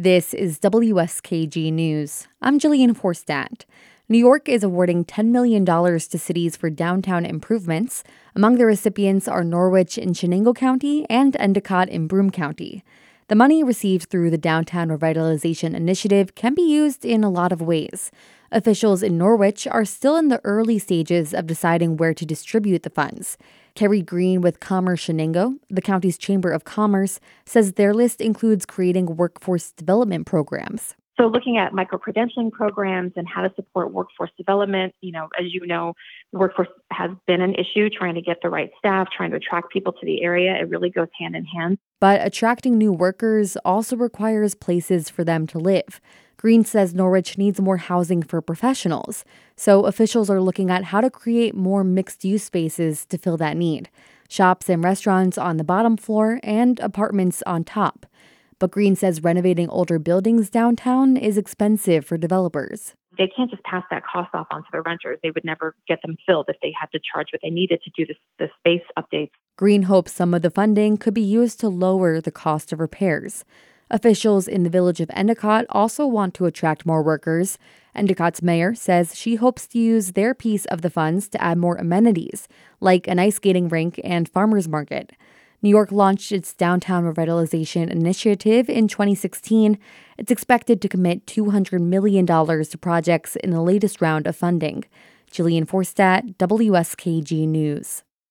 This is WSKG News. I'm Jillian Forstadt. New York is awarding $10 million to cities for downtown improvements. Among the recipients are Norwich in Chenango County and Endicott in Broome County. The money received through the Downtown Revitalization Initiative can be used in a lot of ways. Officials in Norwich are still in the early stages of deciding where to distribute the funds. Kerry Green with Commerce Chenango, the county's Chamber of Commerce, says their list includes creating workforce development programs. So looking at micro-credentialing programs and how to support workforce development, you know, as you know, workforce has been an issue trying to get the right staff, trying to attract people to the area. It really goes hand in hand. But attracting new workers also requires places for them to live. Green says Norwich needs more housing for professionals, so officials are looking at how to create more mixed use spaces to fill that need. Shops and restaurants on the bottom floor and apartments on top. But Green says renovating older buildings downtown is expensive for developers. They can't just pass that cost off onto the renters. They would never get them filled if they had to charge what they needed to do the, the space updates. Green hopes some of the funding could be used to lower the cost of repairs. Officials in the village of Endicott also want to attract more workers. Endicott's mayor says she hopes to use their piece of the funds to add more amenities, like an ice skating rink and farmers market. New York launched its downtown revitalization initiative in 2016. It's expected to commit $200 million to projects in the latest round of funding. Jillian Forstadt, WSKG News.